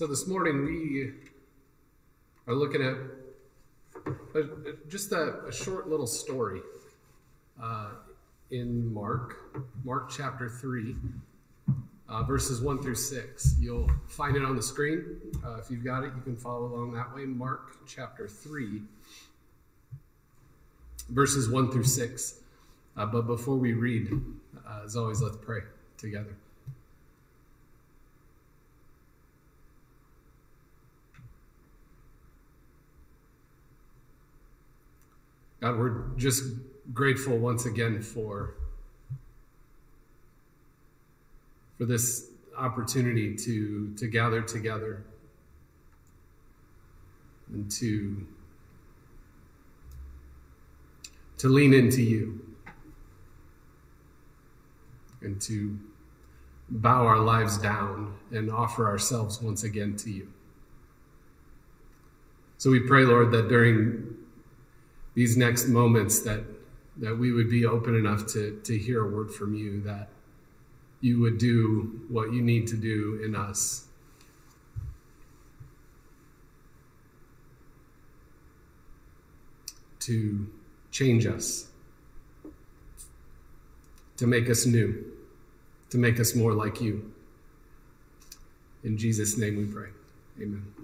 So this morning we are looking at a, just a, a, short little story uh, in Mark, Mark chapter 3, uh, verses 1 through 6. You'll find it on the screen. Uh, if you've got it, you can follow along that way. Mark chapter 3, verses 1 through 6. Uh, but before we read, uh, as always, let's pray together. God, we're just grateful once again for, for this opportunity to, to gather together and to, to lean into you and to bow our lives down and offer ourselves once again to you. So we pray, Lord, that during these next moments that that we would be open enough to to hear a word from you that you would do what you need to do in us. To change us. To make us new. To make us more like you. In Jesus name we pray. Amen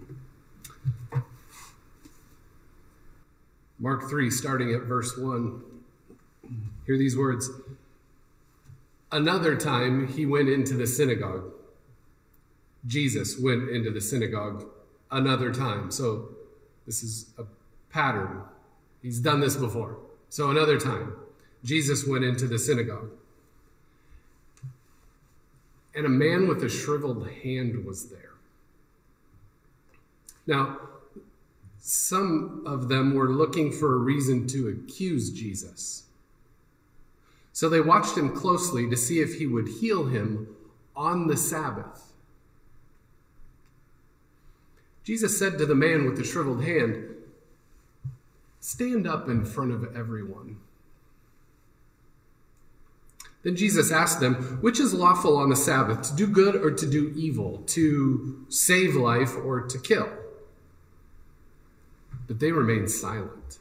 Mark 3, starting at verse 1. Hear these words. Another time he went into the synagogue. Jesus went into the synagogue another time. So this is a pattern. He's done this before. So another time, Jesus went into the synagogue. And a man with a shriveled hand was there. Now, some of them were looking for a reason to accuse Jesus. So they watched him closely to see if he would heal him on the Sabbath. Jesus said to the man with the shriveled hand, Stand up in front of everyone. Then Jesus asked them, Which is lawful on the Sabbath, to do good or to do evil, to save life or to kill? But they remained silent.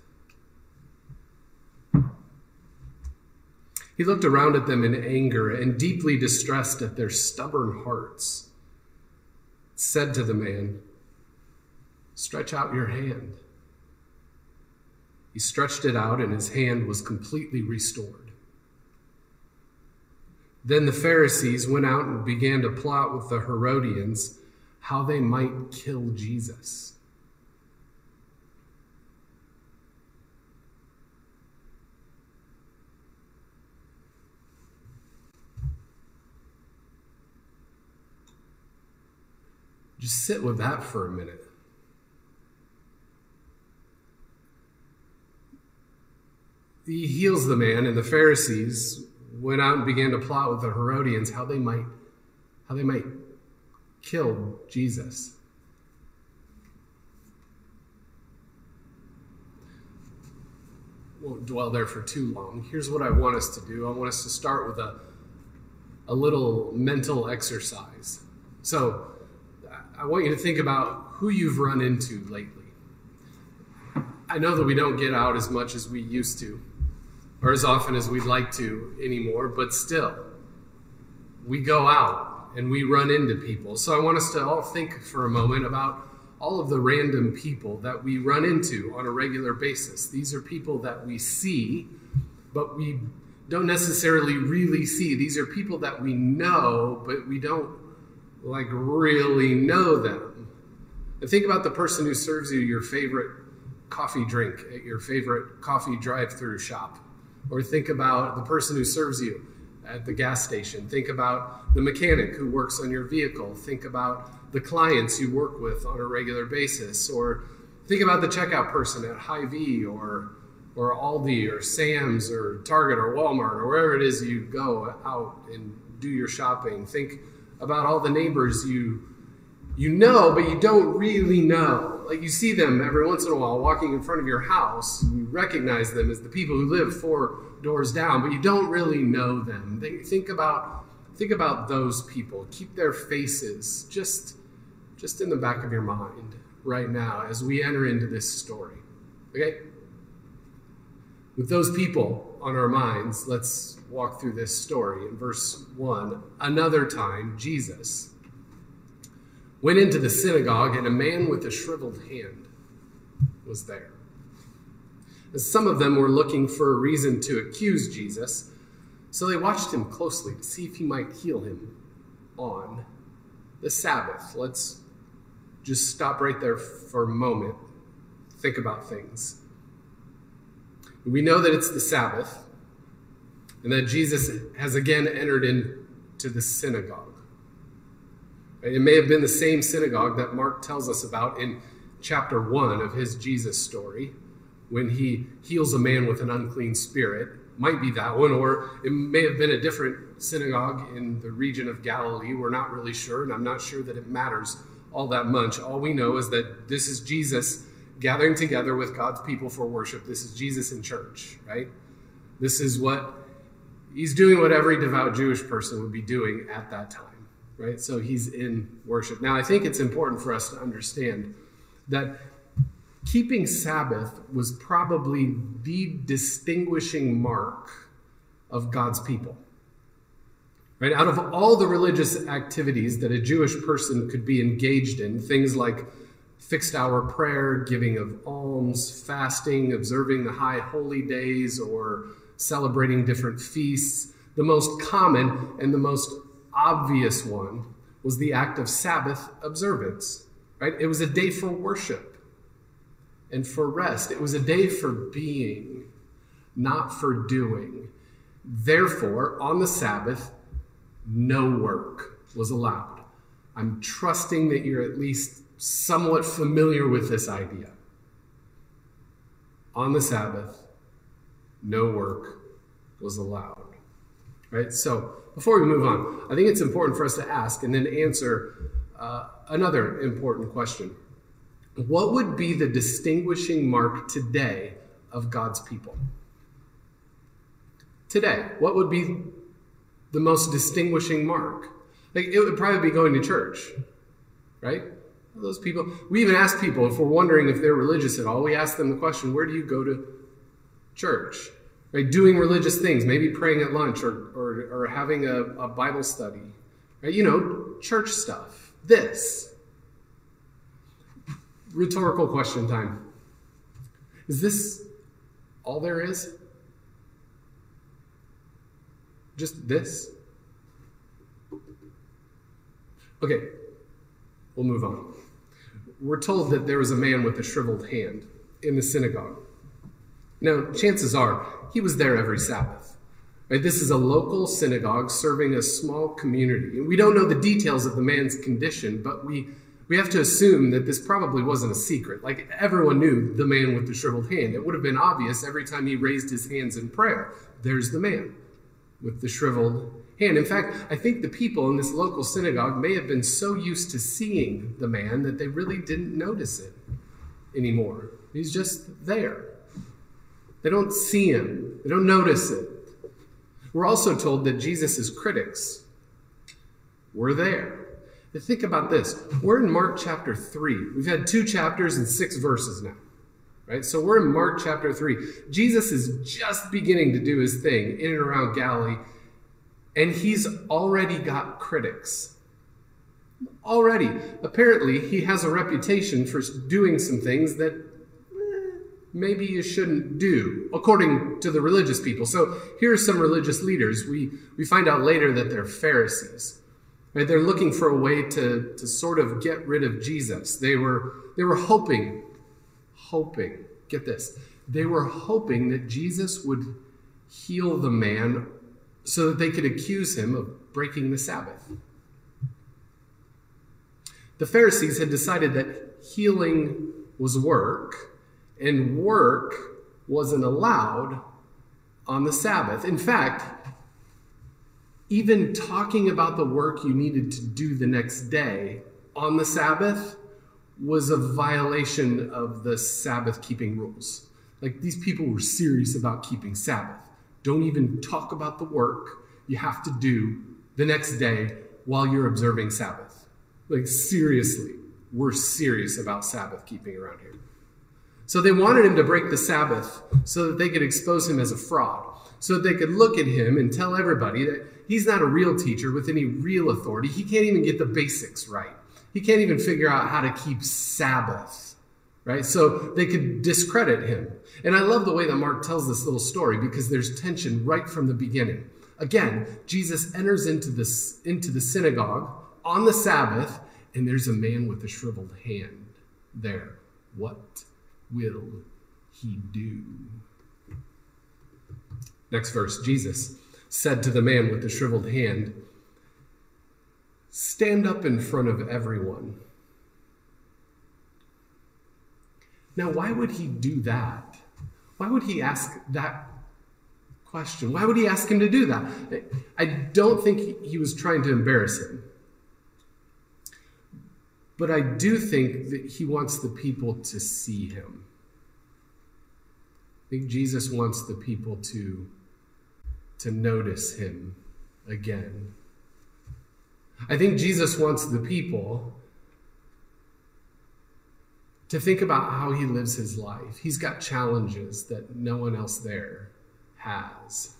He looked around at them in anger and deeply distressed at their stubborn hearts, said to the man, Stretch out your hand. He stretched it out, and his hand was completely restored. Then the Pharisees went out and began to plot with the Herodians how they might kill Jesus. Just sit with that for a minute. He heals the man, and the Pharisees went out and began to plot with the Herodians how they might, how they might kill Jesus. Won't dwell there for too long. Here's what I want us to do. I want us to start with a, a little mental exercise. So, I want you to think about who you've run into lately. I know that we don't get out as much as we used to, or as often as we'd like to anymore, but still, we go out and we run into people. So I want us to all think for a moment about all of the random people that we run into on a regular basis. These are people that we see, but we don't necessarily really see. These are people that we know, but we don't like really know them. And think about the person who serves you your favorite coffee drink at your favorite coffee drive through shop. Or think about the person who serves you at the gas station. Think about the mechanic who works on your vehicle. Think about the clients you work with on a regular basis. Or think about the checkout person at Hy-Vee or, or Aldi or Sam's or Target or Walmart or wherever it is you go out and do your shopping. Think about all the neighbors you you know, but you don't really know. Like you see them every once in a while walking in front of your house, and you recognize them as the people who live four doors down, but you don't really know them. Think about think about those people. Keep their faces just just in the back of your mind right now as we enter into this story. Okay? With those people on our minds, let's walk through this story. In verse 1, another time, Jesus went into the synagogue, and a man with a shriveled hand was there. Some of them were looking for a reason to accuse Jesus, so they watched him closely to see if he might heal him on the Sabbath. Let's just stop right there for a moment. Think about things. We know that it's the Sabbath and that Jesus has again entered into the synagogue. It may have been the same synagogue that Mark tells us about in chapter 1 of his Jesus story when he heals a man with an unclean spirit. Might be that one, or it may have been a different synagogue in the region of Galilee. We're not really sure, and I'm not sure that it matters all that much. All we know is that this is Jesus gathering together with God's people for worship. This is Jesus in church, right? This is what he's doing what every devout Jewish person would be doing at that time, right? So he's in worship. Now, I think it's important for us to understand that keeping Sabbath was probably the distinguishing mark of God's people. Right? Out of all the religious activities that a Jewish person could be engaged in, things like fixed hour prayer, giving of alms, fasting, observing the high holy days, or celebrating different feasts, the most common and the most obvious one was the act of Sabbath observance. Right? It was a day for worship and for rest. It was a day for being, not for doing. Therefore, on the Sabbath, no work was allowed. I'm trusting that you're at least somewhat familiar with this idea. On the Sabbath, no work was allowed. Right? So, before we move on, I think it's important for us to ask and then answer uh, another important question. What would be the distinguishing mark today of God's people? Today, what would be the most distinguishing mark? Like it would probably be going to church, right? Those people. We even ask people if we're wondering if they're religious at all. We ask them the question, "Where do you go to church?" Right? Doing religious things, maybe praying at lunch or or, or having a, a Bible study, right? You know, church stuff. This rhetorical question time. Is this all there is? Just this? Okay, we'll move on. We're told that there was a man with a shriveled hand in the synagogue. Now, chances are he was there every Sabbath. Right? This is a local synagogue serving a small community. We don't know the details of the man's condition, but we, we have to assume that this probably wasn't a secret. Like everyone knew the man with the shriveled hand. It would have been obvious every time he raised his hands in prayer. There's the man with the shriveled hand. In fact, I think the people in this local synagogue may have been so used to seeing the man that they really didn't notice it anymore. He's just there. They don't see him, they don't notice it. We're also told that Jesus' critics were there. Now think about this. We're in Mark chapter 3. We've had two chapters and six verses now. Right? So we're in Mark chapter 3. Jesus is just beginning to do his thing in and around Galilee, and he's already got critics. Already. Apparently, he has a reputation for doing some things that eh, maybe you shouldn't do, according to the religious people. So here are some religious leaders. We, we find out later that they're Pharisees. Right? They're looking for a way to, to sort of get rid of Jesus. They were, they were hoping hoping, get this, they were hoping that Jesus would heal the man so that they could accuse him of breaking the Sabbath. The Pharisees had decided that healing was work, and work wasn't allowed on the Sabbath. In fact, even talking about the work you needed to do the next day on the Sabbath was a violation of the Sabbath keeping rules. Like these people were serious about keeping Sabbath. Don't even talk about the work you have to do the next day while you're observing Sabbath. Like seriously. we're serious about Sabbath keeping around here. So they wanted him to break the Sabbath so that they could expose him as a fraud, so that they could look at him and tell everybody that he's not a real teacher with any real authority. He can't even get the basics right. He can't even figure out how to keep Sabbath, right? So they could discredit him. And I love the way that Mark tells this little story because there's tension right from the beginning. Again, Jesus enters into, this, into the synagogue on the Sabbath, and there's a man with a shriveled hand there. What will he do? Next verse Jesus said to the man with the shriveled hand, Stand up in front of everyone. Now, why would he do that? Why would he ask that question? Why would he ask him to do that? I don't think he was trying to embarrass him. But I do think that he wants the people to see him. I think Jesus wants the people to, to notice him again. I think Jesus wants the people to think about how he lives his life. He's got challenges that no one else there has.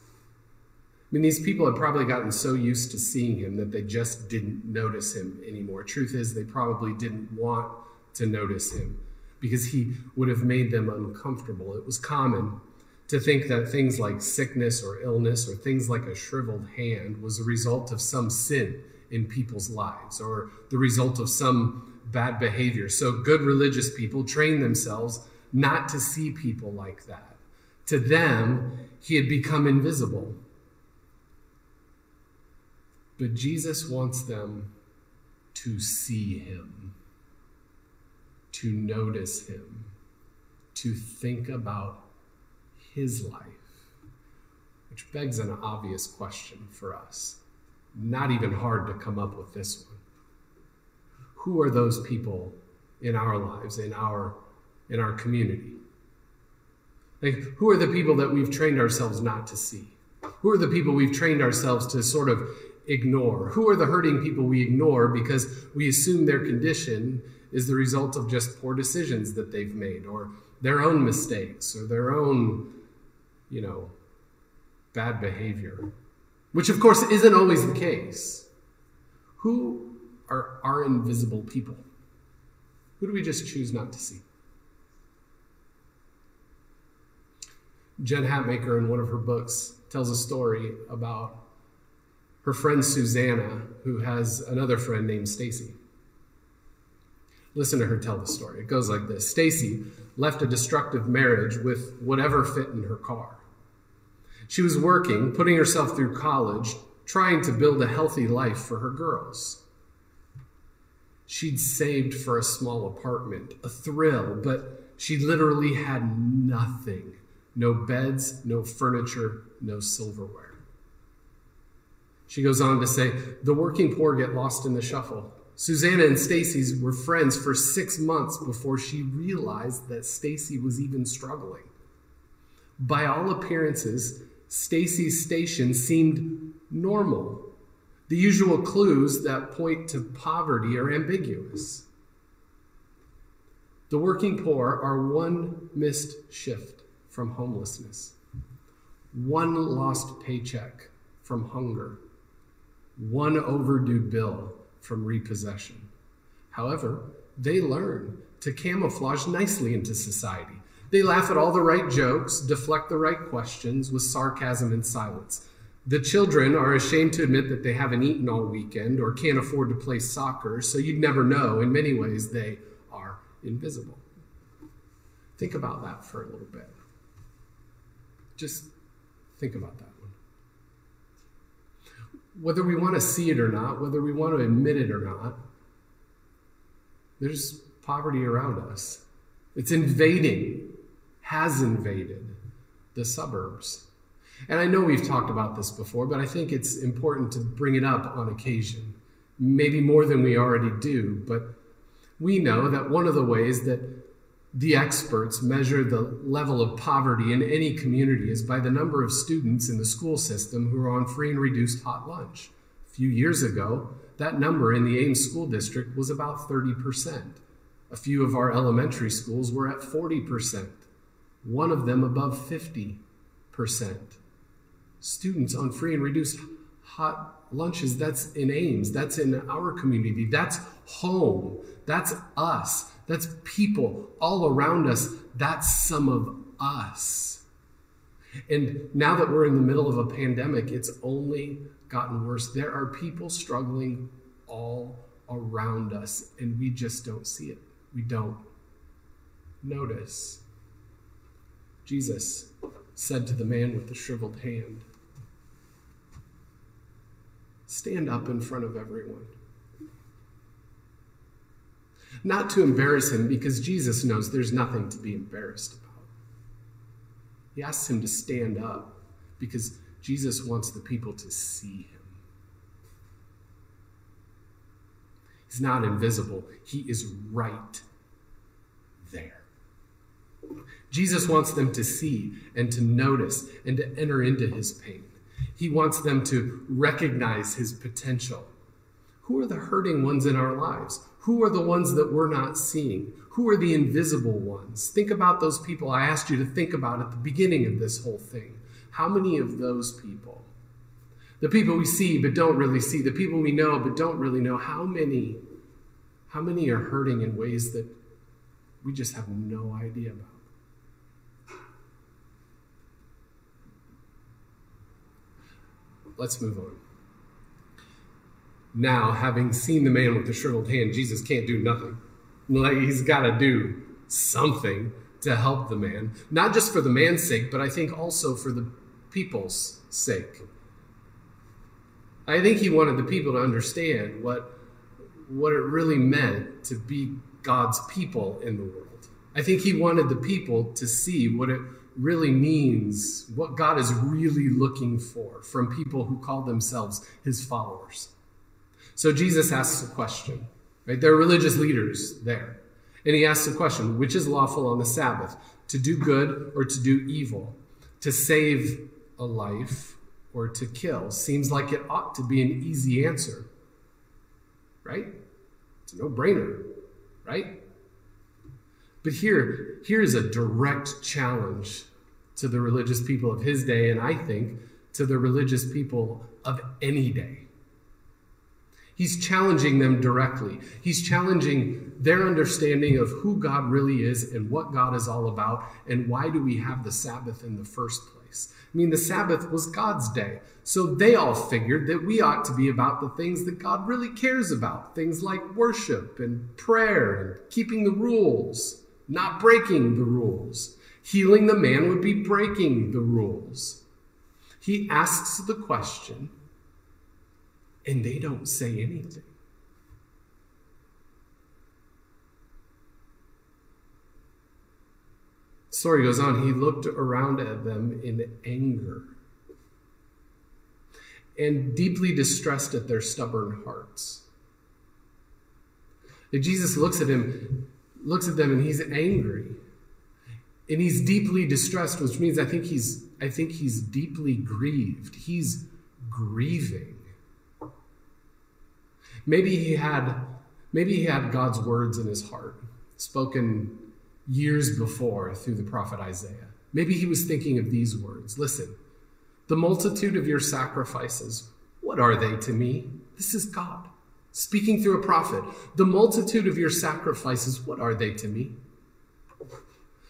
I mean, these people had probably gotten so used to seeing him that they just didn't notice him anymore. Truth is, they probably didn't want to notice him because he would have made them uncomfortable. It was common to think that things like sickness or illness or things like a shriveled hand was a result of some sin in people's lives or the result of some bad behavior. So, good religious people train themselves not to see people like that. To them, he had become invisible. But Jesus wants them to see him, to notice him, to think about his life, which begs an obvious question for us. Not even hard to come up with this one. Who are those people in our lives, in our, in our community? Like, who are the people that we've trained ourselves not to see? Who are the people we've trained ourselves to sort of ignore? Who are the hurting people we ignore because we assume their condition is the result of just poor decisions that they've made or their own mistakes or their own, you know, bad behavior? Which, of course, isn't always the case. Who are our invisible people? Who do we just choose not to see? Jen Hatmaker, in one of her books, tells a story about her friend Susanna, who has another friend named Stacy. Listen to her tell the story. It goes like this Stacy left a destructive marriage with whatever fit in her car. She was working, putting herself through college, trying to build a healthy life for her girls. She'd saved for a small apartment, a thrill, but she literally had nothing no beds, no furniture, no silverware. She goes on to say, the working poor get lost in the shuffle. Susanna and Stacy's were friends for six months before she realized that Stacy was even struggling. By all appearances, Stacy's station seemed normal. The usual clues that point to poverty are ambiguous. The working poor are one missed shift from homelessness, one lost paycheck from hunger, one overdue bill from repossession. However, they learn to camouflage nicely into society. They laugh at all the right jokes, deflect the right questions with sarcasm and silence. The children are ashamed to admit that they haven't eaten all weekend or can't afford to play soccer, so you'd never know. In many ways, they are invisible. Think about that for a little bit. Just think about that one. Whether we want to see it or not, whether we want to admit it or not, there's poverty around us. It's invading, has invaded the suburbs. And I know we've talked about this before, but I think it's important to bring it up on occasion. Maybe more than we already do, but we know that one of the ways that the experts measure the level of poverty in any community is by the number of students in the school system who are on free and reduced hot lunch. A few years ago, that number in the Ames School District was about 30%. A few of our elementary schools were at 40%, one of them above 50%. Students on free and reduced hot lunches, that's in Ames, that's in our community, that's home, that's us, that's people all around us, that's some of us. And now that we're in the middle of a pandemic, it's only gotten worse. There are people struggling all around us, and we just don't see it. We don't notice. Jesus said to the man with the shriveled hand, Stand up in front of everyone. Not to embarrass him, because Jesus knows there's nothing to be embarrassed about. He asks him to stand up because Jesus wants the people to see him. He's not invisible, he is right there. Jesus wants them to see and to notice and to enter into his pain. He wants them to recognize his potential. Who are the hurting ones in our lives? Who are the ones that we're not seeing? Who are the invisible ones? Think about those people I asked you to think about at the beginning of this whole thing. How many of those people? The people we see but don't really see, the people we know but don't really know, how many how many are hurting in ways that we just have no idea about? Let's move on. Now, having seen the man with the shriveled hand, Jesus can't do nothing. Like he's got to do something to help the man, not just for the man's sake, but I think also for the people's sake. I think he wanted the people to understand what what it really meant to be God's people in the world. I think he wanted the people to see what it really means, what God is really looking for from people who call themselves his followers. So Jesus asks a question, right? There are religious leaders there. And he asks a question which is lawful on the Sabbath, to do good or to do evil, to save a life or to kill? Seems like it ought to be an easy answer, right? It's a no brainer, right? But here, here is a direct challenge to the religious people of his day, and I think to the religious people of any day. He's challenging them directly. He's challenging their understanding of who God really is and what God is all about and why do we have the Sabbath in the first place. I mean, the Sabbath was God's day. So they all figured that we ought to be about the things that God really cares about things like worship and prayer and keeping the rules, not breaking the rules. Healing the man would be breaking the rules. He asks the question and they don't say anything. Story goes on, he looked around at them in anger and deeply distressed at their stubborn hearts. And Jesus looks at him, looks at them, and he's angry. And he's deeply distressed, which means I think he's I think he's deeply grieved. He's grieving. Maybe he had maybe he had God's words in his heart, spoken years before through the prophet Isaiah. Maybe he was thinking of these words. Listen, the multitude of your sacrifices, what are they to me? This is God speaking through a prophet. The multitude of your sacrifices, what are they to me?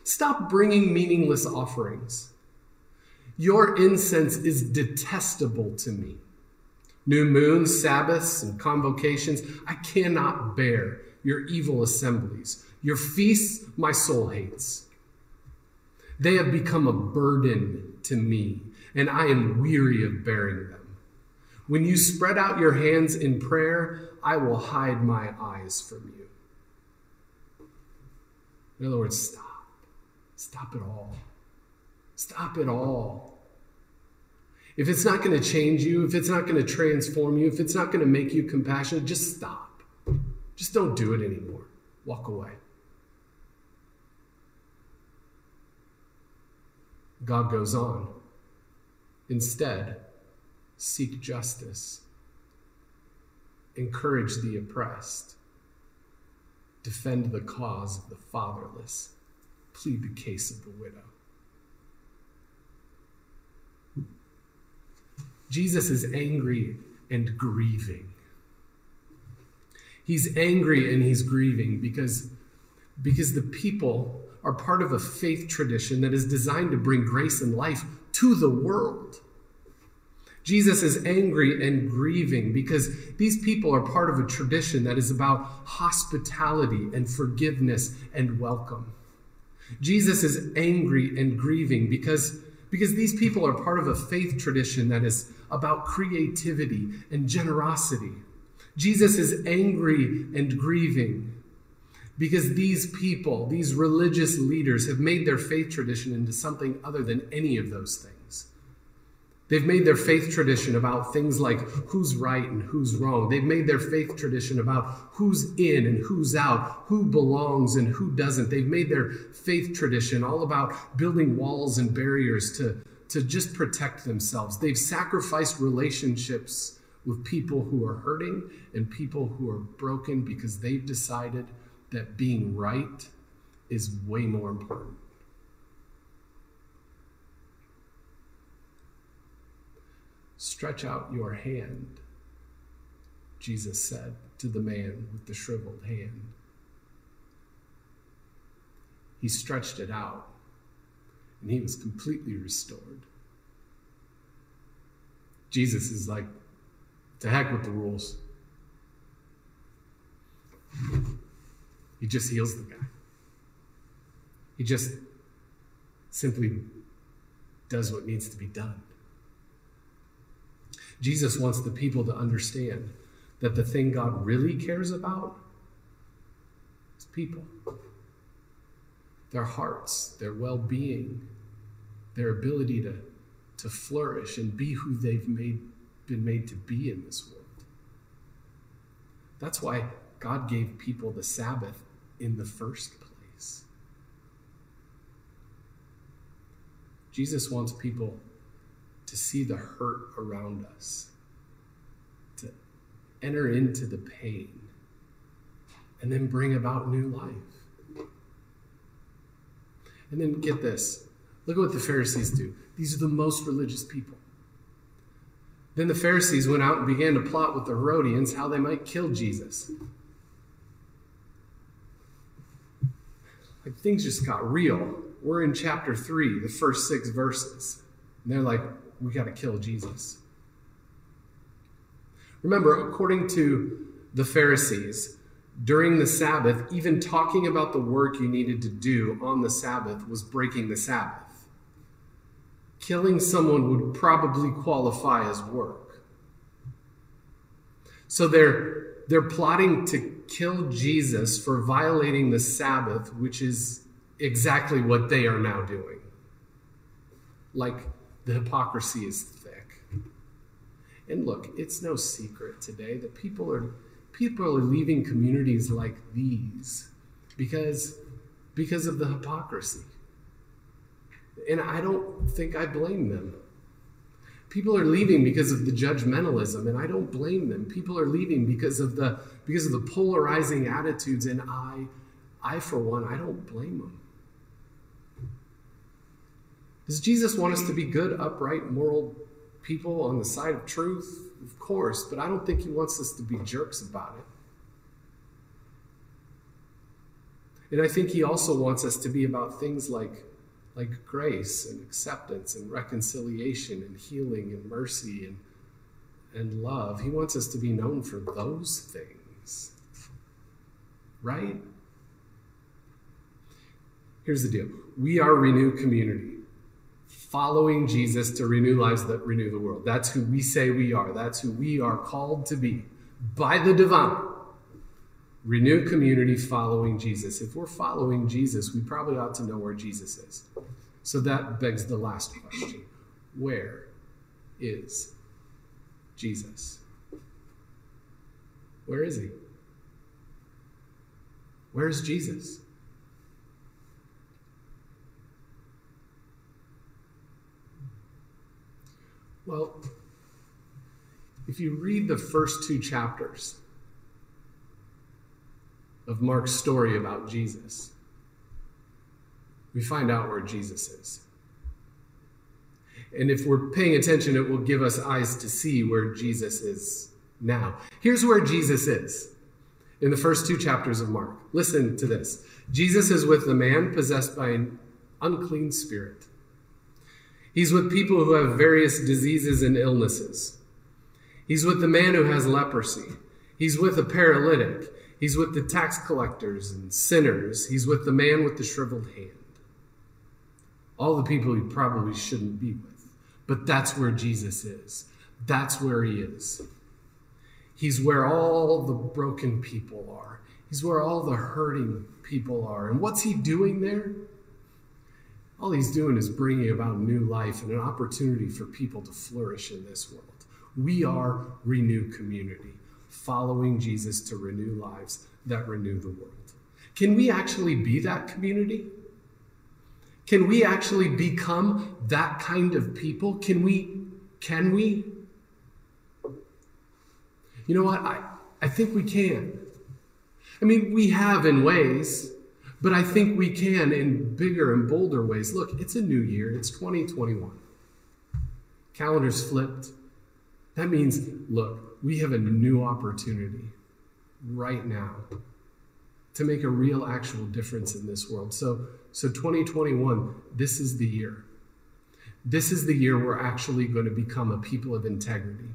Stop bringing meaningless offerings. Your incense is detestable to me new moons, Sabbaths, and convocations. I cannot bear your evil assemblies. Your feasts, my soul hates. They have become a burden to me, and I am weary of bearing them. When you spread out your hands in prayer, I will hide my eyes from you. In other words, stop. Stop it all. Stop it all. If it's not going to change you, if it's not going to transform you, if it's not going to make you compassionate, just stop. Just don't do it anymore. Walk away. God goes on. Instead, seek justice. encourage the oppressed, defend the cause of the fatherless, plead the case of the widow. Jesus is angry and grieving. He's angry and he's grieving because, because the people are part of a faith tradition that is designed to bring grace and life to the world. Jesus is angry and grieving because these people are part of a tradition that is about hospitality and forgiveness and welcome. Jesus is angry and grieving because, because these people are part of a faith tradition that is about creativity and generosity. Jesus is angry and grieving because these people, these religious leaders, have made their faith tradition into something other than any of those things. They've made their faith tradition about things like who's right and who's wrong. They've made their faith tradition about who's in and who's out, who belongs and who doesn't. They've made their faith tradition all about building walls and barriers to, to just protect themselves. They've sacrificed relationships with people who are hurting and people who are broken because they've decided that being right is way more important. Stretch out your hand, Jesus said to the man with the shriveled hand. He stretched it out, and he was completely restored. Jesus is like, to heck with the rules. He just heals the guy. He just simply does what needs to be done. Jesus wants the people to understand that the thing God really cares about is people, their hearts, their well being, their ability to, to flourish and be who they've made, been made to be in this world. That's why God gave people the Sabbath in the first place. Jesus wants people to see the hurt around us, to enter into the pain, and then bring about new life. And then get this look at what the Pharisees do. These are the most religious people. Then the Pharisees went out and began to plot with the Herodians how they might kill Jesus. Like things just got real. We're in chapter 3, the first six verses. And they're like, we got to kill Jesus. Remember, according to the Pharisees, during the Sabbath, even talking about the work you needed to do on the Sabbath was breaking the Sabbath. Killing someone would probably qualify as work. So they're, they're plotting to kill Jesus for violating the Sabbath, which is exactly what they are now doing. Like the hypocrisy is thick. And look, it's no secret today that people are people are leaving communities like these because because of the hypocrisy. And I don't think I blame them. People are leaving because of the judgmentalism, and I don't blame them. People are leaving because of the because of the polarizing attitudes, and I, I for one, I don't blame them. Does Jesus want us to be good, upright, moral people on the side of truth? Of course, but I don't think he wants us to be jerks about it. And I think he also wants us to be about things like, like grace and acceptance and reconciliation and healing and mercy and, and love. He wants us to be known for those things. Right? Here's the deal we are Renew Community following Jesus to renew lives that renew the world. That's who we say we are. That's who we are called to be by the divine. Renew community following Jesus. If we're following Jesus, we probably ought to know where Jesus is. So that begs the last question Where is Jesus? Where is he? Where is Jesus? Well, if you read the first two chapters of Mark's story about Jesus, we find out where Jesus is. And if we're paying attention, it will give us eyes to see where Jesus is now. Here's where Jesus is in the first two chapters of Mark. Listen to this Jesus is with the man possessed by an unclean spirit. He's with people who have various diseases and illnesses. He's with the man who has leprosy. He's with a paralytic. He's with the tax collectors and sinners. He's with the man with the shriveled hand. All the people he probably shouldn't be with. But that's where Jesus is. That's where he is. He's where all the broken people are. He's where all the hurting people are. And what's he doing there? All he's doing is bringing about new life and an opportunity for people to flourish in this world. We are Renew Community, following Jesus to renew lives that renew the world. Can we actually be that community? Can we actually become that kind of people? Can we? Can we? You know what? I, I think we can. I mean, we have in ways, but I think we can in bigger and bolder ways. Look, it's a new year, it's 2021. Calendars flipped. That means, look, we have a new opportunity right now to make a real, actual difference in this world. So, so 2021, this is the year. This is the year we're actually going to become a people of integrity.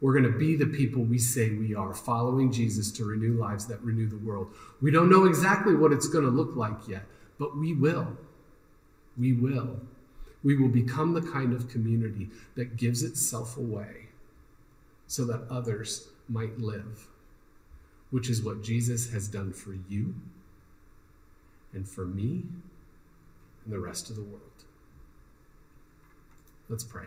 We're going to be the people we say we are, following Jesus to renew lives that renew the world. We don't know exactly what it's going to look like yet, but we will. We will. We will become the kind of community that gives itself away so that others might live which is what Jesus has done for you and for me and the rest of the world. Let's pray.